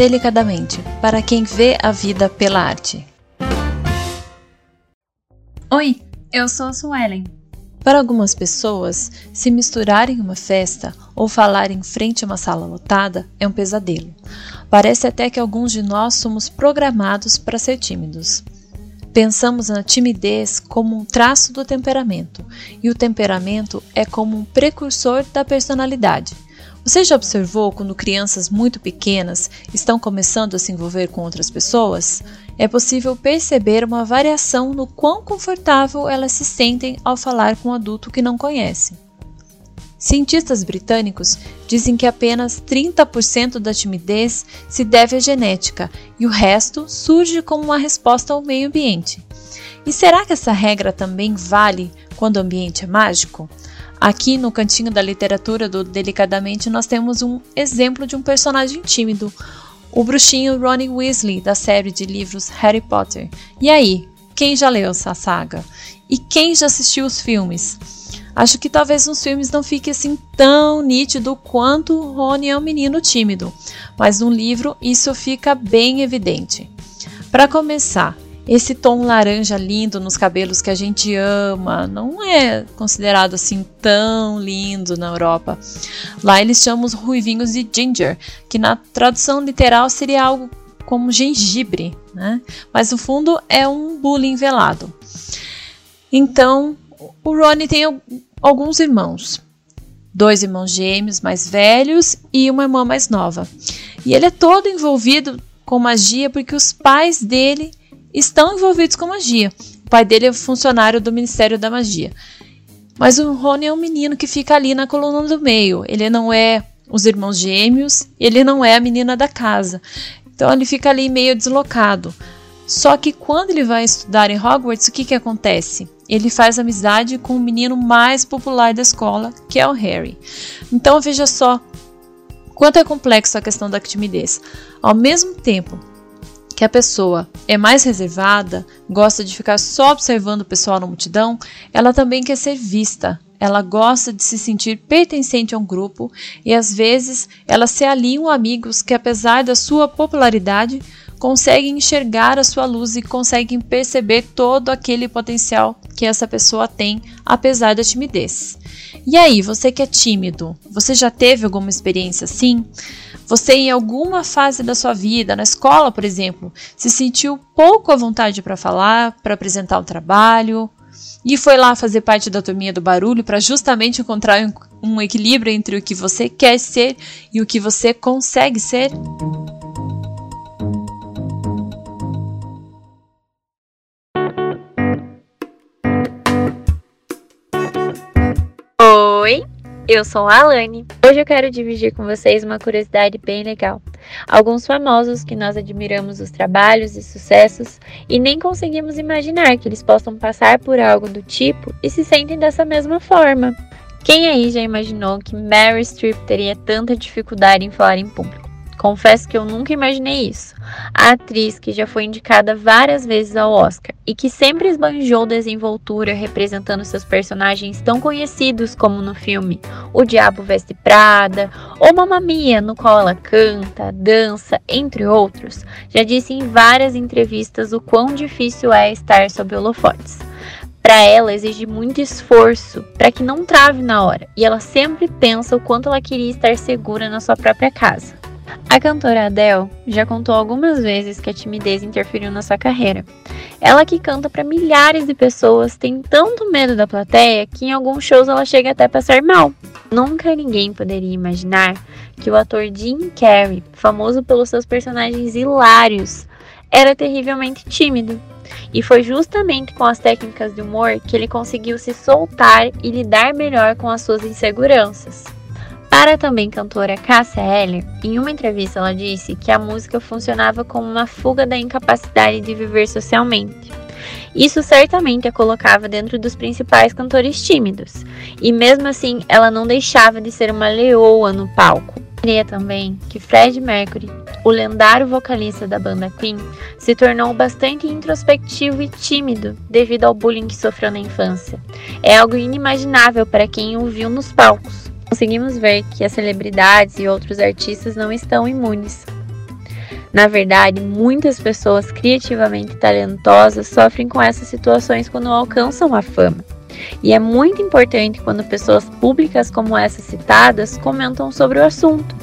delicadamente para quem vê a vida pela arte. Oi, eu sou a Suelen. Para algumas pessoas, se misturar em uma festa ou falar em frente a uma sala lotada é um pesadelo. Parece até que alguns de nós somos programados para ser tímidos. Pensamos na timidez como um traço do temperamento, e o temperamento é como um precursor da personalidade. Você já observou quando crianças muito pequenas estão começando a se envolver com outras pessoas? É possível perceber uma variação no quão confortável elas se sentem ao falar com um adulto que não conhecem. Cientistas britânicos dizem que apenas 30% da timidez se deve à genética e o resto surge como uma resposta ao meio ambiente. E será que essa regra também vale quando o ambiente é mágico? Aqui no cantinho da literatura do Delicadamente nós temos um exemplo de um personagem tímido, o bruxinho Ronnie Weasley da série de livros Harry Potter. E aí, quem já leu essa saga? E quem já assistiu os filmes? Acho que talvez nos filmes não fique assim tão nítido quanto Rony é um menino tímido, mas no livro isso fica bem evidente. Para começar, esse tom laranja lindo nos cabelos que a gente ama não é considerado assim tão lindo na Europa. Lá eles chamam os ruivinhos de ginger, que na tradução literal seria algo como gengibre, né? Mas no fundo é um bullying velado. Então, o Ronnie tem alguns irmãos. Dois irmãos gêmeos mais velhos e uma irmã mais nova. E ele é todo envolvido com magia porque os pais dele estão envolvidos com magia. O pai dele é funcionário do Ministério da Magia. Mas o Rony é um menino que fica ali na coluna do meio. Ele não é os irmãos gêmeos, ele não é a menina da casa. Então ele fica ali meio deslocado. Só que quando ele vai estudar em Hogwarts, o que, que acontece? Ele faz amizade com o menino mais popular da escola, que é o Harry. Então veja só quanto é complexo a questão da timidez. Ao mesmo tempo que a pessoa é mais reservada, gosta de ficar só observando o pessoal na multidão, ela também quer ser vista. Ela gosta de se sentir pertencente a um grupo e às vezes ela se alia a amigos que, apesar da sua popularidade, conseguem enxergar a sua luz e conseguem perceber todo aquele potencial que essa pessoa tem, apesar da timidez. E aí, você que é tímido, você já teve alguma experiência assim? Você, em alguma fase da sua vida, na escola, por exemplo, se sentiu pouco à vontade para falar, para apresentar um trabalho, e foi lá fazer parte da turminha do barulho para justamente encontrar um, equilíbrio entre o que você quer ser e o que você consegue ser? Eu sou a Alane. Hoje eu quero dividir com vocês uma curiosidade bem legal. Alguns famosos que nós admiramos os trabalhos e sucessos e nem conseguimos imaginar que eles possam passar por algo do tipo e se sentem dessa mesma forma. Quem aí já imaginou que Mary Streep teria tanta dificuldade em falar em público? Confesso que eu nunca imaginei isso. A atriz que já foi indicada várias vezes ao Oscar e que sempre esbanjou desenvoltura representando seus personagens tão conhecidos como no filme O Diabo Veste Prada ou Mamma Mia, no qual ela canta, dança, entre outros, já disse em várias entrevistas o quão difícil é estar sob holofotes para ela exige muito esforço para que não trave na hora, e ela sempre pensa o quanto ela queria estar segura na sua própria casa. A cantora Adele já contou algumas vezes que a timidez interferiu na sua carreira. Ela que canta para milhares de pessoas tem tanto medo da plateia que em alguns shows ela chega até a passar mal. Nunca ninguém poderia imaginar que o ator Jim Carrey, famoso pelos seus personagens hilários, era terrivelmente tímido. E foi justamente com as técnicas de humor que ele conseguiu se soltar e lidar melhor com as suas inseguranças. Para também cantora Cássia Eller, em uma entrevista ela disse que a música funcionava como uma fuga da incapacidade de viver socialmente. Isso certamente a colocava dentro dos principais cantores tímidos, e mesmo assim ela não deixava de ser uma leoa no palco. Creia também que Fred Mercury, o lendário vocalista da banda Queen, se tornou bastante introspectivo e tímido devido ao bullying que sofreu na infância. É algo inimaginável para quem o viu nos palcos conseguimos ver que as celebridades e outros artistas não estão imunes. Na verdade, muitas pessoas criativamente talentosas sofrem com essas situações quando alcançam a fama. E é muito importante quando pessoas públicas como essas citadas comentam sobre o assunto.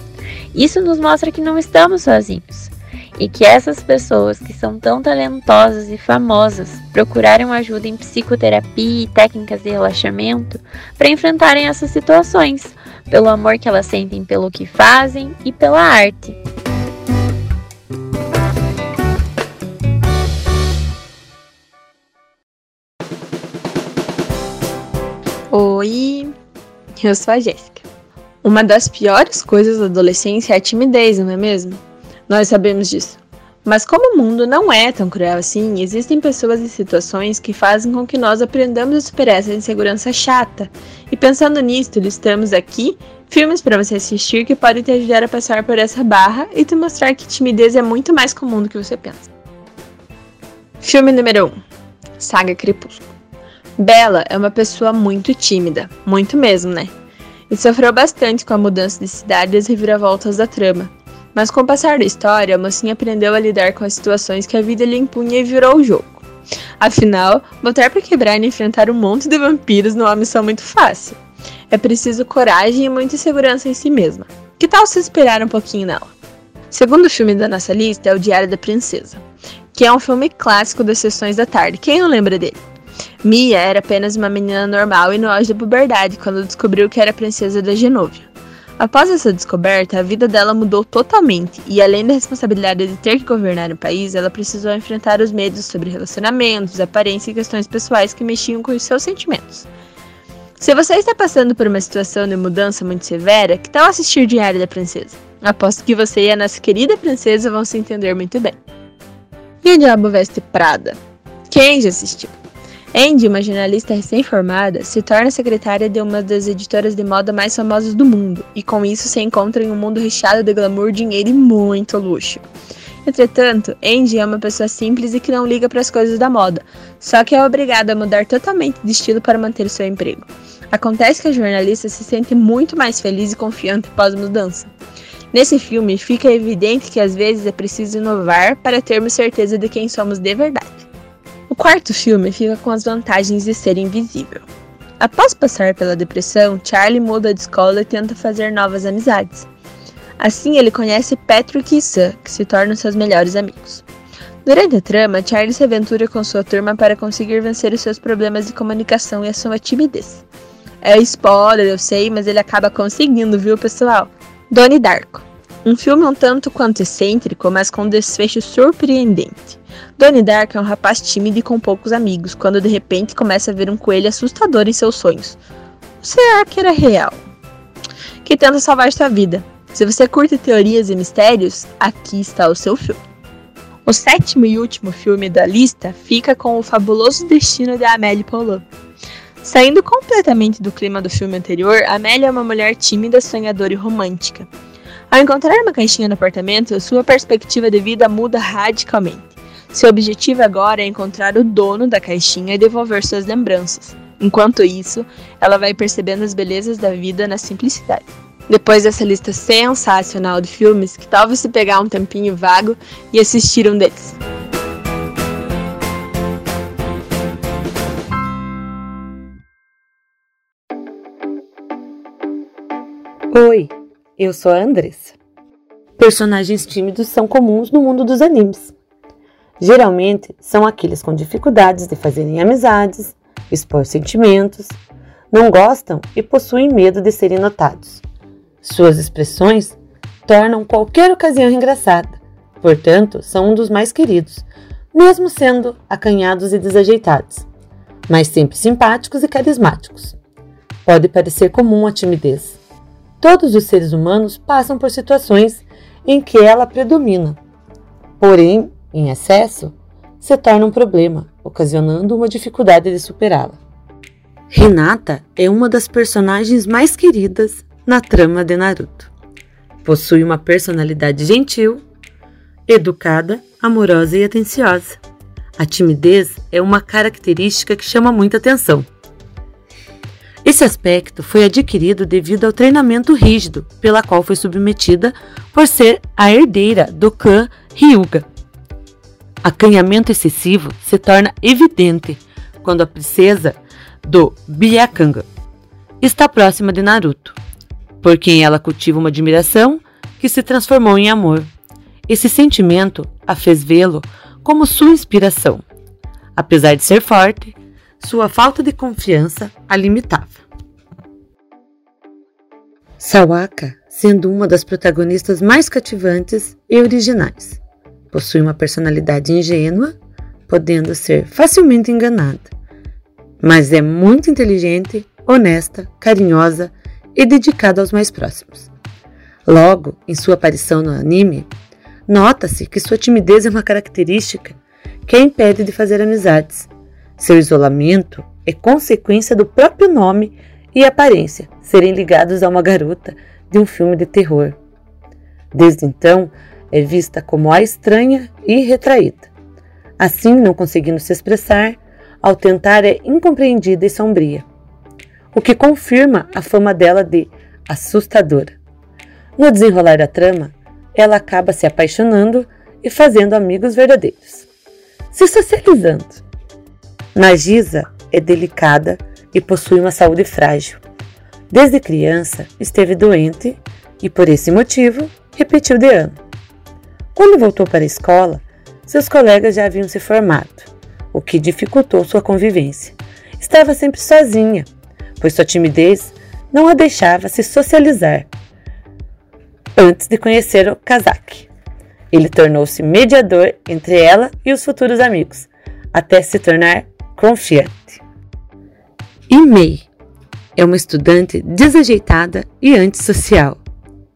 Isso nos mostra que não estamos sozinhos e que essas pessoas que são tão talentosas e famosas procuraram ajuda em psicoterapia e técnicas de relaxamento para enfrentarem essas situações, pelo amor que elas sentem pelo que fazem e pela arte. Oi, eu sou a Jéssica. Uma das piores coisas da adolescência é a timidez, não é mesmo? Nós sabemos disso. Mas como o mundo não é tão cruel assim, existem pessoas e situações que fazem com que nós aprendamos a superar essa insegurança chata. E pensando nisto, listamos aqui filmes para você assistir que podem te ajudar a passar por essa barra e te mostrar que timidez é muito mais comum do que você pensa. Filme número 1: Saga Crepúsculo. Bella é uma pessoa muito tímida, muito mesmo, né? E sofreu bastante com a mudança de cidade e as reviravoltas da trama. Mas com o passar da história, a mocinha aprendeu a lidar com as situações que a vida lhe impunha e virou o jogo. Afinal, botar para quebrar e enfrentar um monte de vampiros não é uma missão muito fácil. É preciso coragem e muita segurança em si mesma. Que tal se esperar um pouquinho nela? Segundo filme da nossa lista é O Diário da Princesa, que é um filme clássico das sessões da tarde. Quem não lembra dele? Mia era apenas uma menina normal e no auge da puberdade quando descobriu que era princesa da Genôvia. Após essa descoberta, a vida dela mudou totalmente e, além da responsabilidade de ter que governar o país, ela precisou enfrentar os medos sobre relacionamentos, aparência e questões pessoais que mexiam com os seus sentimentos. Se você está passando por uma situação de mudança muito severa, que tal assistir Diário da Princesa? Aposto que você e a nossa querida princesa vão se entender muito bem. E o Diabo Veste Prada? Quem já assistiu? Andy, uma jornalista recém-formada, se torna secretária de uma das editoras de moda mais famosas do mundo, e com isso se encontra em um mundo recheado de glamour, dinheiro e muito luxo. Entretanto, Andy é uma pessoa simples e que não liga para as coisas da moda, só que é obrigada a mudar totalmente de estilo para manter seu emprego. Acontece que a jornalista se sente muito mais feliz e confiante pós-mudança. Nesse filme, fica evidente que às vezes é preciso inovar para termos certeza de quem somos de verdade. O quarto filme fica com as vantagens de ser invisível. Após passar pela depressão, Charlie muda de escola e tenta fazer novas amizades. Assim, ele conhece Patrick e Sam, que se tornam seus melhores amigos. Durante a trama, Charlie se aventura com sua turma para conseguir vencer os seus problemas de comunicação e a sua timidez. É spoiler, eu sei, mas ele acaba conseguindo, viu, pessoal? Donnie Darko. Um filme um tanto quanto excêntrico, mas com um desfecho surpreendente. Donnie Dark é um rapaz tímido e com poucos amigos, quando de repente começa a ver um coelho assustador em seus sonhos. Será que era real? Que tenta salvar sua vida. Se você curte teorias e mistérios, aqui está o seu filme. O sétimo e último filme da lista fica com o fabuloso destino de Amélie Poulain. Saindo completamente do clima do filme anterior, Amélie é uma mulher tímida, sonhadora e romântica. Ao encontrar uma caixinha no apartamento, sua perspectiva de vida muda radicalmente. Seu objetivo agora é encontrar o dono da caixinha e devolver suas lembranças. Enquanto isso, ela vai percebendo as belezas da vida na simplicidade. Depois dessa lista sensacional de filmes, que tal você pegar um tempinho vago e assistir um deles? Oi, eu sou a Andressa. Personagens tímidos são comuns no mundo dos animes. Geralmente são aqueles com dificuldades de fazerem amizades, expor sentimentos, não gostam e possuem medo de serem notados. Suas expressões tornam qualquer ocasião engraçada, portanto, são um dos mais queridos, mesmo sendo acanhados e desajeitados, mas sempre simpáticos e carismáticos. Pode parecer comum a timidez. Todos os seres humanos passam por situações em que ela predomina. Porém, em excesso, se torna um problema, ocasionando uma dificuldade de superá-la. Hinata é uma das personagens mais queridas na trama de Naruto. Possui uma personalidade gentil, educada, amorosa e atenciosa. A timidez é uma característica que chama muita atenção. Esse aspecto foi adquirido devido ao treinamento rígido pela qual foi submetida por ser a herdeira do clã Ryuga. Acanhamento excessivo se torna evidente quando a princesa do Byakanga está próxima de Naruto, por quem ela cultiva uma admiração que se transformou em amor. Esse sentimento a fez vê-lo como sua inspiração. Apesar de ser forte, sua falta de confiança a limitava. Sawaka, sendo uma das protagonistas mais cativantes e originais, possui uma personalidade ingênua, podendo ser facilmente enganada, mas é muito inteligente, honesta, carinhosa e dedicada aos mais próximos. Logo, em sua aparição no anime, nota-se que sua timidez é uma característica que a impede de fazer amizades. Seu isolamento é consequência do próprio nome e aparência serem ligados a uma garota de um filme de terror. Desde então, é vista como a estranha e retraída. Assim, não conseguindo se expressar, ao tentar é incompreendida e sombria, o que confirma a fama dela de assustadora. No desenrolar da trama, ela acaba se apaixonando e fazendo amigos verdadeiros se socializando. Nagisa é delicada e possui uma saúde frágil. Desde criança esteve doente e, por esse motivo, repetiu de ano. Quando voltou para a escola, seus colegas já haviam se formado, o que dificultou sua convivência. Estava sempre sozinha, pois sua timidez não a deixava se socializar. Antes de conhecer o Kazaki. Ele tornou-se mediador entre ela e os futuros amigos, até se tornar confiante. E Mei é uma estudante desajeitada e antissocial.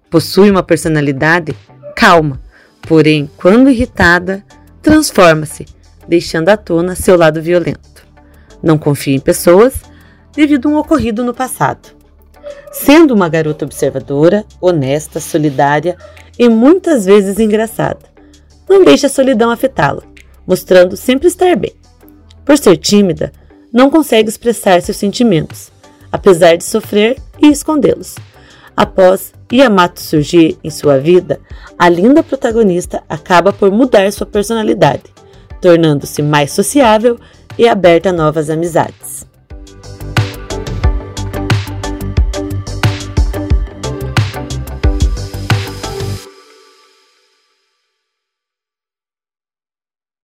Possui uma personalidade calma, porém, quando irritada, transforma-se, deixando à tona seu lado violento. Não confia em pessoas devido a um ocorrido no passado. Sendo uma garota observadora, honesta, solidária e muitas vezes engraçada. Não deixe a solidão afetá-la, mostrando sempre estar bem. Por ser tímida, não consegue expressar seus sentimentos, apesar de sofrer e escondê-los. Após Yamato surgir em sua vida, a linda protagonista acaba por mudar sua personalidade, tornando-se mais sociável e aberta a novas amizades.